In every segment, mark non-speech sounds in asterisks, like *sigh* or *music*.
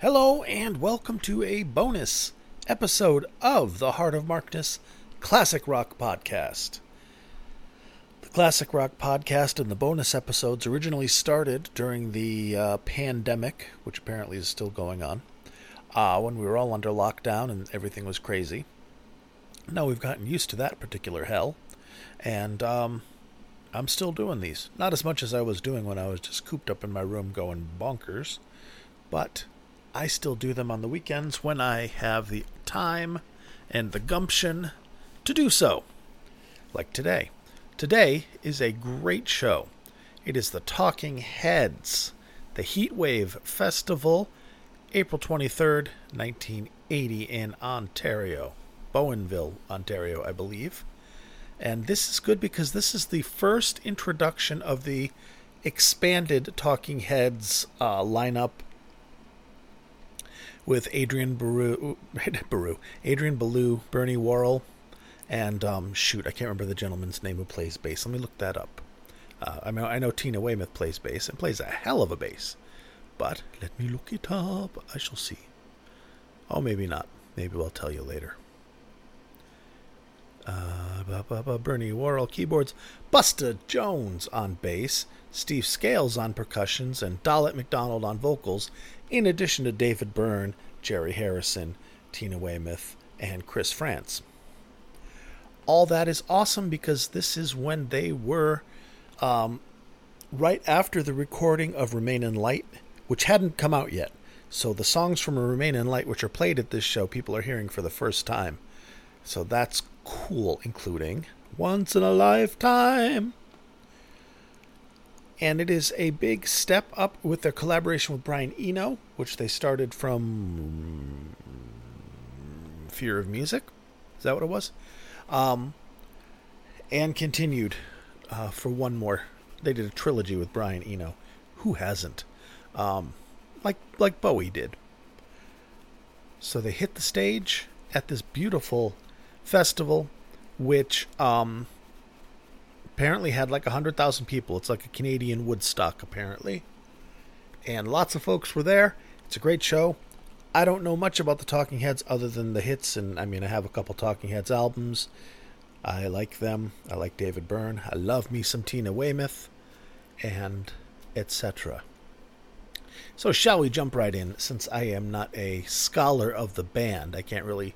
Hello, and welcome to a bonus episode of the Heart of Markness Classic Rock Podcast. The Classic Rock Podcast and the bonus episodes originally started during the uh, pandemic, which apparently is still going on, uh, when we were all under lockdown and everything was crazy. Now we've gotten used to that particular hell, and um, I'm still doing these. Not as much as I was doing when I was just cooped up in my room going bonkers, but I still do them on the weekends when I have the time and the gumption to do so. Like today. Today is a great show. It is the Talking Heads, the Heatwave Festival, April 23rd, 1980, in Ontario. Bowmanville, Ontario, I believe. And this is good because this is the first introduction of the expanded Talking Heads uh, lineup with Adrian Baru, *laughs* Baru Adrian Belew, Bernie Worrell, and um, shoot, I can't remember the gentleman's name who plays bass. Let me look that up. Uh, I mean, I know Tina Weymouth plays bass and plays a hell of a bass, but let me look it up. I shall see. Oh, maybe not. Maybe I'll tell you later. Uh, Bernie Worrell keyboards, Busta Jones on bass, Steve Scales on percussions, and Dolette McDonald on vocals, in addition to David Byrne, Jerry Harrison, Tina Weymouth, and Chris Frantz. All that is awesome because this is when they were um, right after the recording of Remain in Light, which hadn't come out yet. So the songs from Remain in Light, which are played at this show, people are hearing for the first time. So that's cool, including Once in a Lifetime. And it is a big step up with their collaboration with Brian Eno, which they started from Fear of Music. Is that what it was? Um, and continued uh, for one more. They did a trilogy with Brian Eno. Who hasn't? Um, like like Bowie did. So they hit the stage at this beautiful festival, which um, apparently had like 100,000 people. It's like a Canadian Woodstock, apparently. And lots of folks were there. It's a great show. I don't know much about the Talking Heads other than the hits, and I mean, I have a couple Talking Heads albums. I like them. I like David Byrne. I love me some Tina Weymouth, and etc. So, shall we jump right in? Since I am not a scholar of the band, I can't really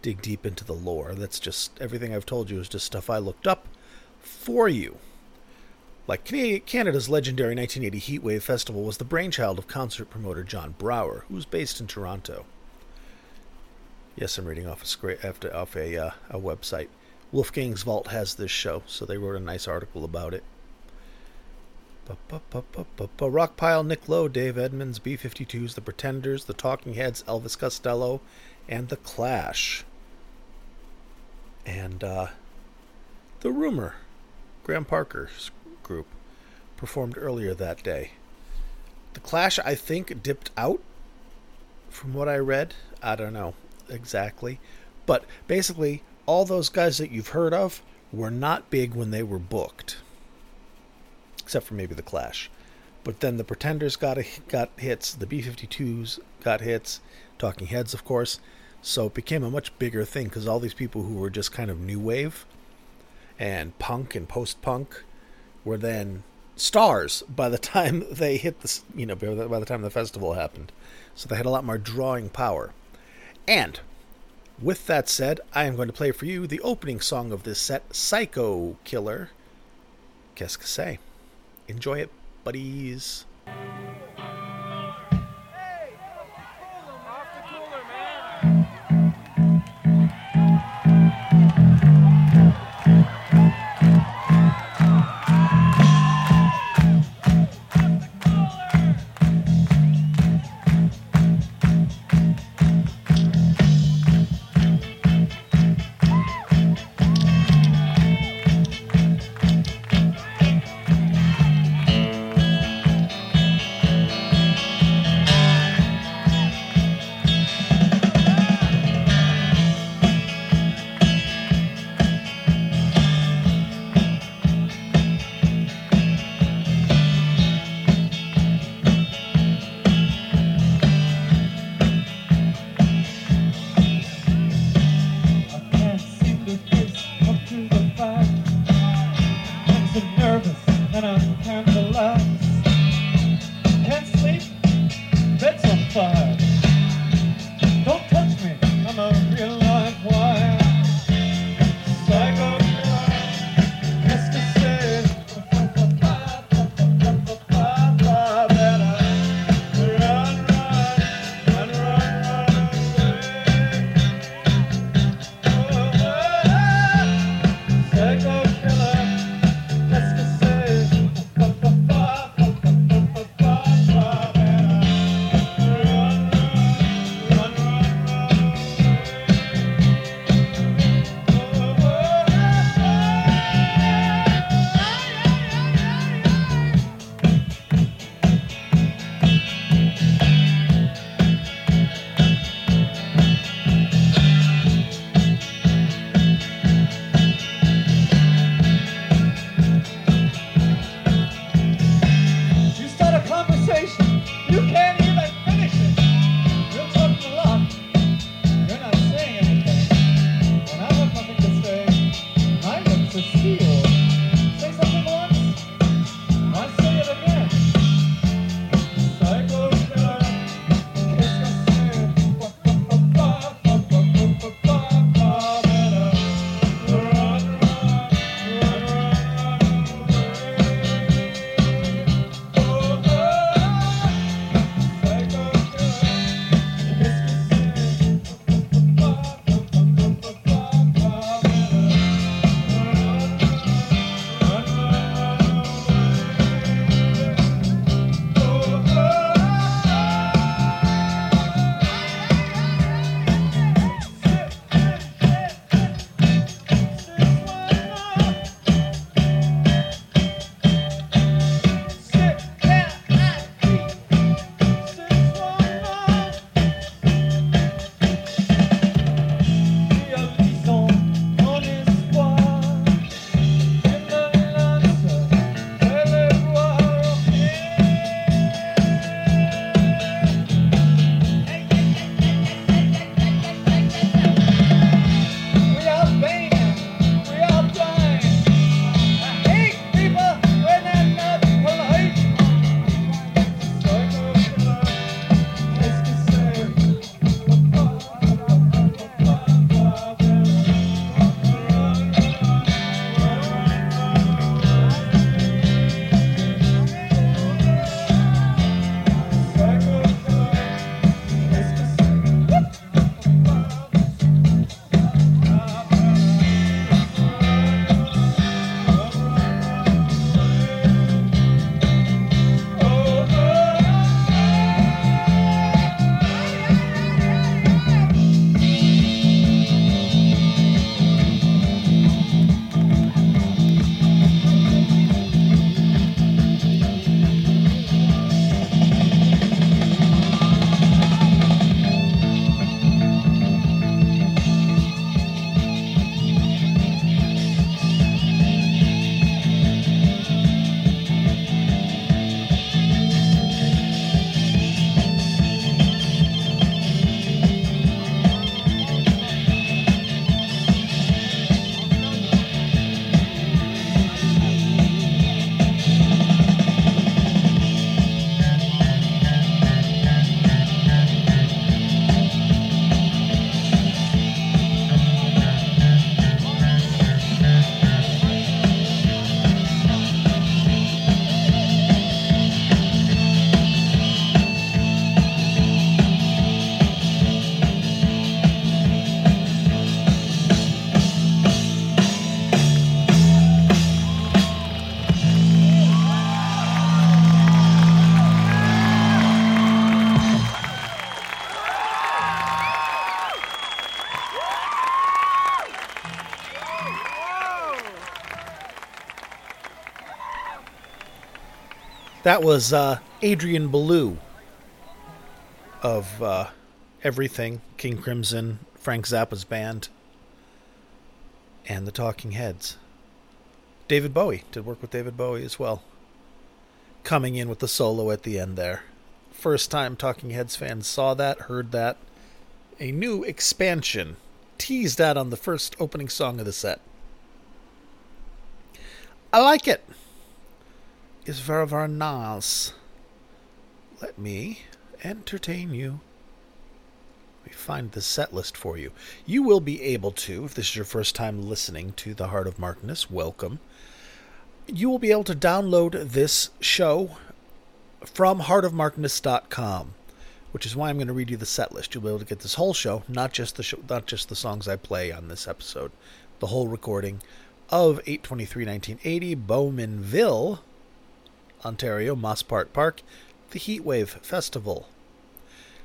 dig deep into the lore. That's just everything I've told you is just stuff I looked up for you. Like Canada's legendary 1980 Heatwave Festival was the brainchild of concert promoter John Brower, who was based in Toronto. Yes, I'm reading off a script after off a uh, a website. Wolfgang's Vault has this show, so they wrote a nice article about it. Rockpile, Nick Lowe, Dave Edmunds, B-52s, The Pretenders, The Talking Heads, Elvis Costello, and The Clash and uh, the rumor, Graham Parker's group, performed earlier that day. The Clash, I think, dipped out from what I read. I don't know exactly. But basically, all those guys that you've heard of were not big when they were booked, except for maybe The Clash. But then the Pretenders got a, got hits, the B-52s got hits, Talking Heads, of course. So it became a much bigger thing because all these people who were just kind of new wave and punk and post punk were then stars by the *laughs* time they hit the you know by the time the festival happened. So they had a lot more drawing power. And with that said, I am going to play for you the opening song of this set, Psycho Killer. Qu'est-ce que c'est? Enjoy it, buddies. That was uh, Adrian Belew of uh, everything King Crimson, Frank Zappa's band, and the Talking Heads. David Bowie did work with David Bowie as well. Coming in with the solo at the end there. First time Talking Heads fans saw that, heard that. A new expansion teased out on the first opening song of the set. I like it. It's very, very nice. Let me entertain you. Me find the set list for you. You will be able to, if this is your first time listening to The Heart of Markness, welcome. You will be able to download this show from heartofmarkness.com, which is why I'm going to read you the set list. You'll be able to get this whole show, not just the show, not just the songs I play on this episode, the whole recording of 823-1980 Bowmanville, Ontario, Mosport Park, the Heatwave Festival.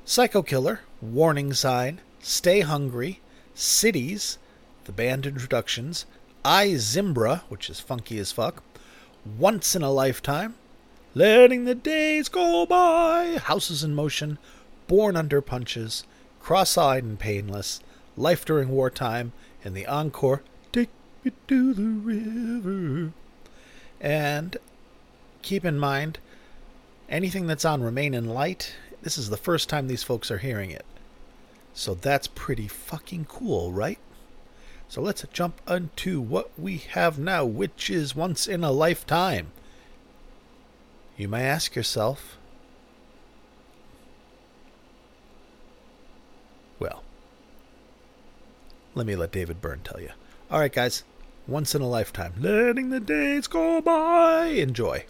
Psycho Killer, Warning Sign, Stay Hungry, Cities, the band introductions, I Zimbra, which is funky as fuck, Once in a Lifetime, Letting the Days Go By, Houses in Motion, Born Under Punches, Cross Eyed and Painless, Life During Wartime, and the encore, Take Me to the River. And keep in mind, anything that's on Remain in Light, this is the first time these folks are hearing it. So that's pretty fucking cool, right? So let's jump into what we have now, which is Once in a Lifetime. You may ask yourself, well, let me let David Byrne tell you. All right, guys, once in a lifetime. Letting the days go by. Enjoy.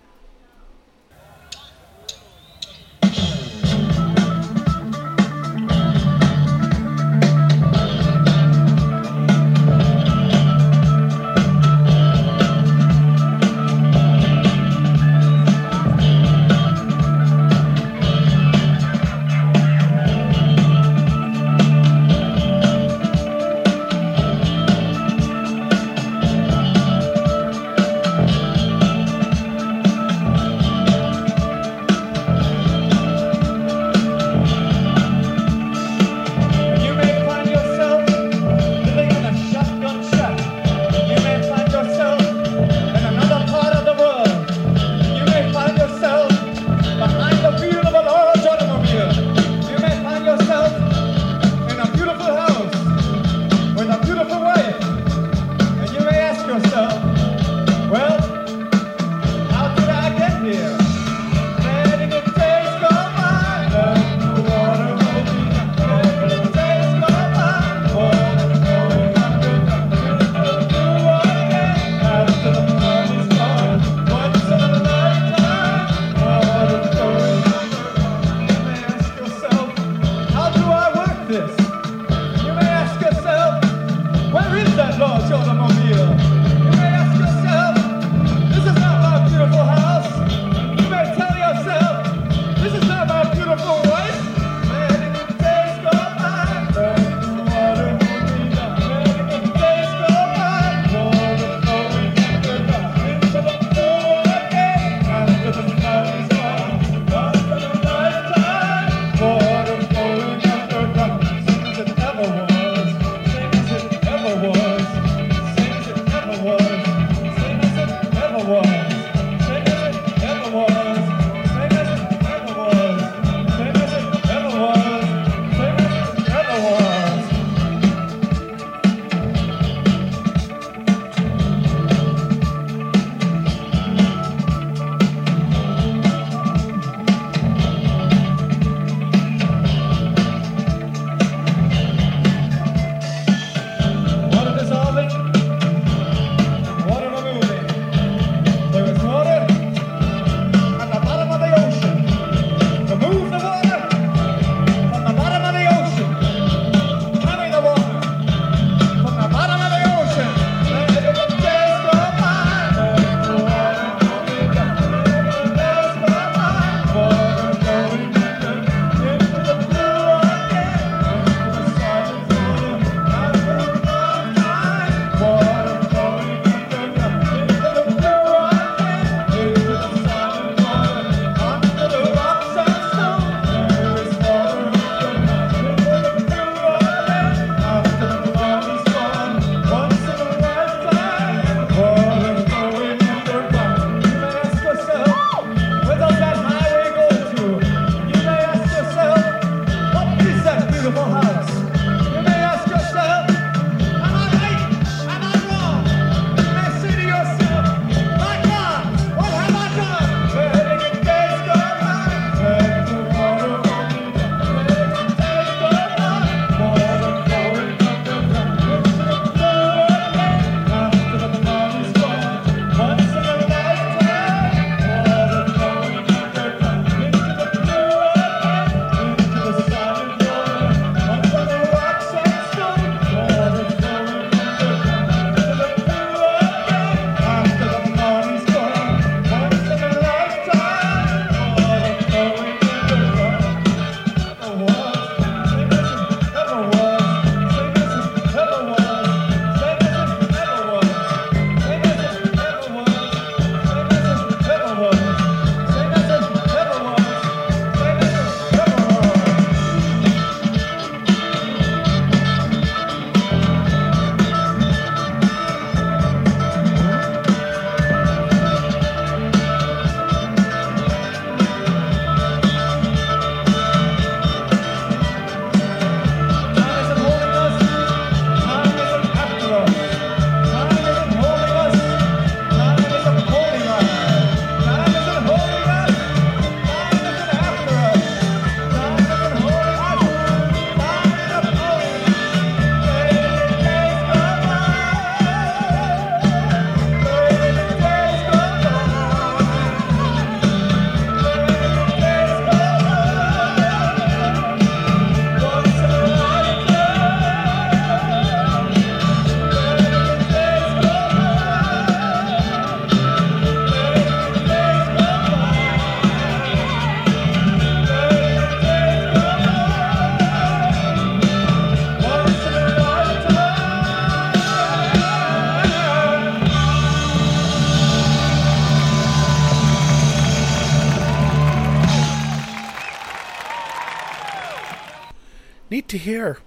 To hear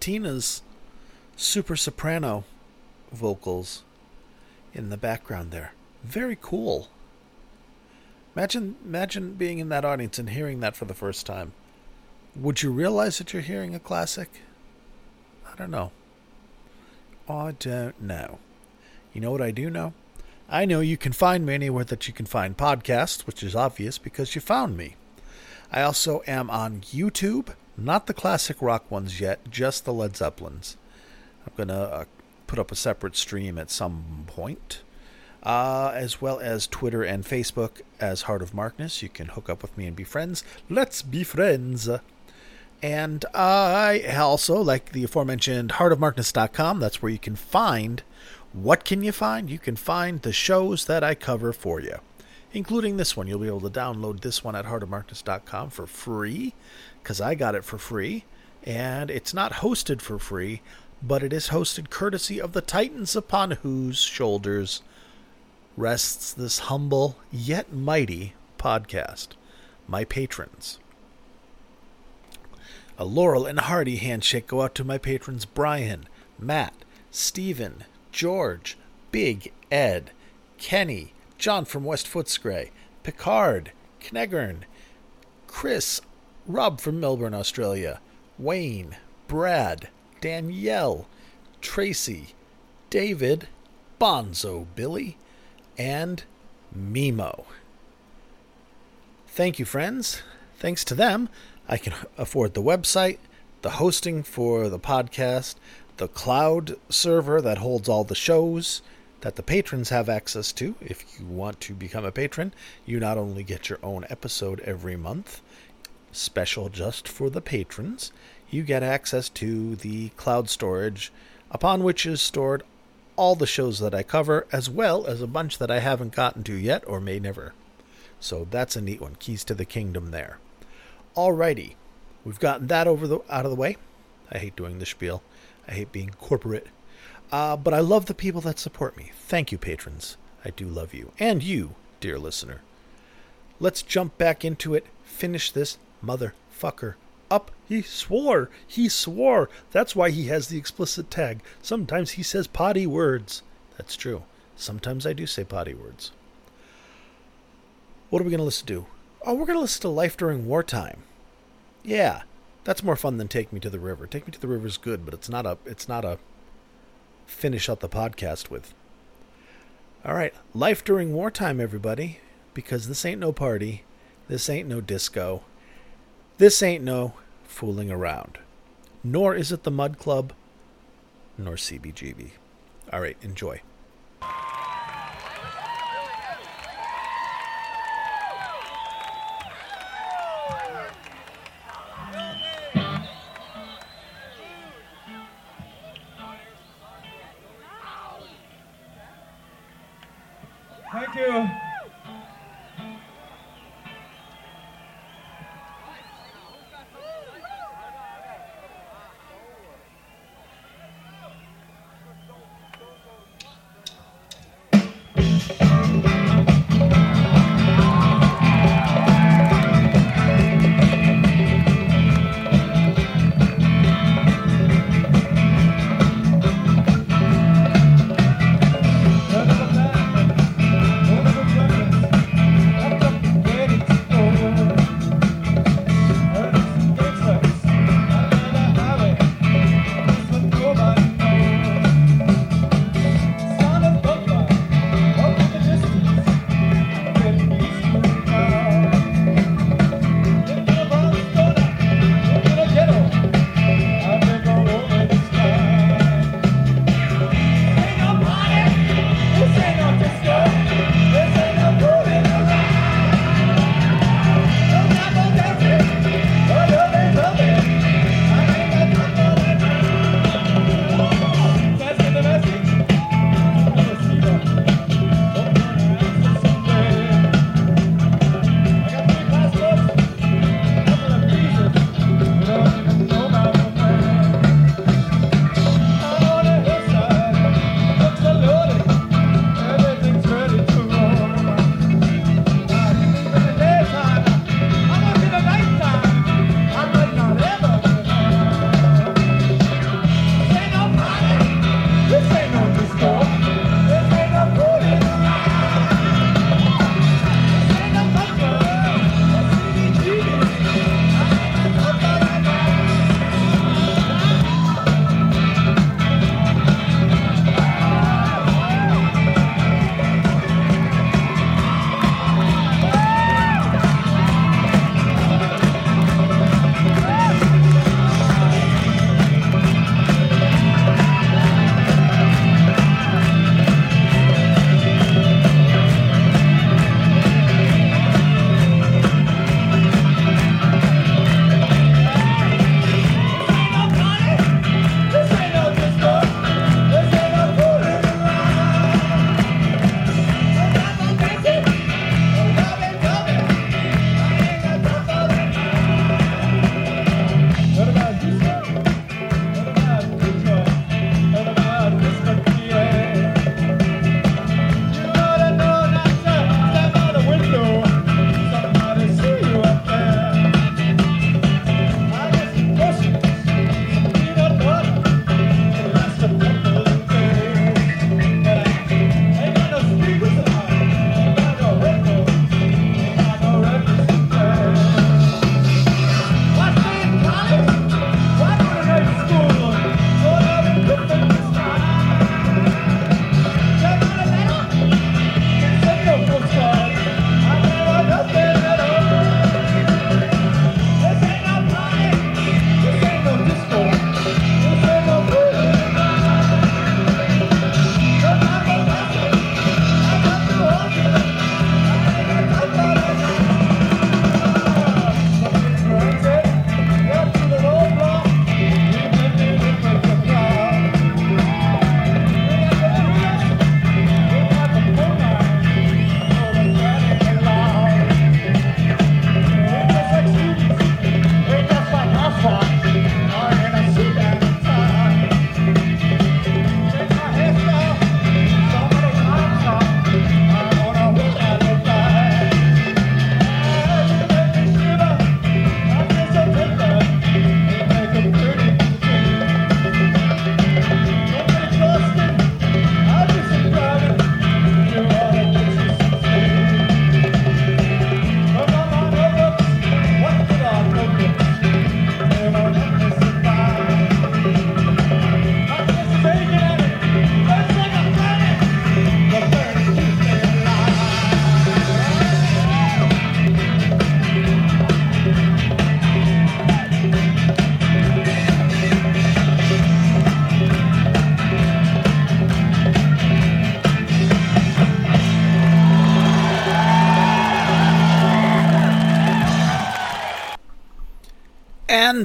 Tina's super soprano vocals in the background there. Very cool. Imagine imagine being in that audience and hearing that for the first time. Would you realize that you're hearing a classic? I don't know. I don't know. You know what I do know? I know you can find me anywhere that you can find podcasts, which is obvious because you found me. I also am on YouTube, not the classic rock ones yet, just the Led Zeppelins. I'm going to uh, put up a separate stream at some point, uh, as well as Twitter and Facebook as Heart of Markness. You can hook up with me and be friends. Let's be friends. And I also, like the aforementioned heartofmarkness.com, that's where you can find what can you find? You can find the shows that I cover for you, including this one. You'll be able to download this one at heartofmarkness.com for free, because I got it for free. And it's not hosted for free, but it is hosted courtesy of the Titans upon whose shoulders rests this humble yet mighty podcast, my patrons. A laurel and hearty handshake go out to my patrons Brian, Matt, Stephen, George, Big Ed, Kenny, John from West Footscray, Picard, Knegern, Chris, Rob from Melbourne, Australia, Wayne, Brad, Danielle, Tracy, David, Bonzo Billy, and Mimo. Thank you, friends. Thanks to them, I can afford the website, the hosting for the podcast, the cloud server that holds all the shows that the patrons have access to. If you want to become a patron, you not only get your own episode every month, special just for the patrons, you get access to the cloud storage upon which is stored all the shows that I cover, as well as a bunch that I haven't gotten to yet or may never. So that's a neat one. Keys to the kingdom there. Alrighty, we've gotten that over the out of the way. I hate doing the spiel. I hate being corporate. Uh, but I love the people that support me. Thank you, patrons. I do love you. And you, dear listener. Let's jump back into it. Finish this motherfucker up. He swore. He swore. That's why he has the explicit tag. Sometimes he says potty words. That's true. Sometimes I do say potty words. What are we going to listen to? Oh, we're going to listen to Life During Wartime. Yeah, That's more fun than Take Me to the River. Take Me to the River is good, but it's not a it's not a finish up the podcast with. All right, life during wartime, everybody, because this ain't no party, this ain't no disco, this ain't no fooling around, nor is it the Mud Club, nor CBGB. All right, enjoy. Thank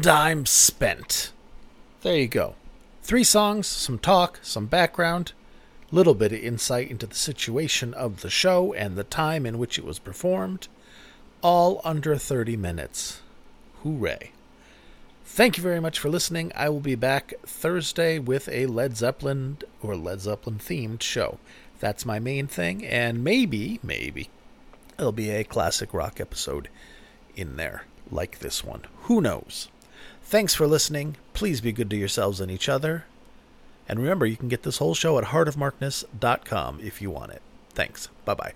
I'm spent. There you go. Three songs, some talk, some background, little bit of insight into the situation of the show and the time in which it was performed, all under 30 minutes. Hooray. Thank you very much for listening. I will be back Thursday with a Led Zeppelin or Led Zeppelin themed show. That's my main thing, and maybe, maybe, there'll be a classic rock episode in there, like this one. Who knows? Thanks for listening. Please be good to yourselves and each other. And remember, you can get this whole show at heartofmarkness.com if you want it. Thanks. Bye bye.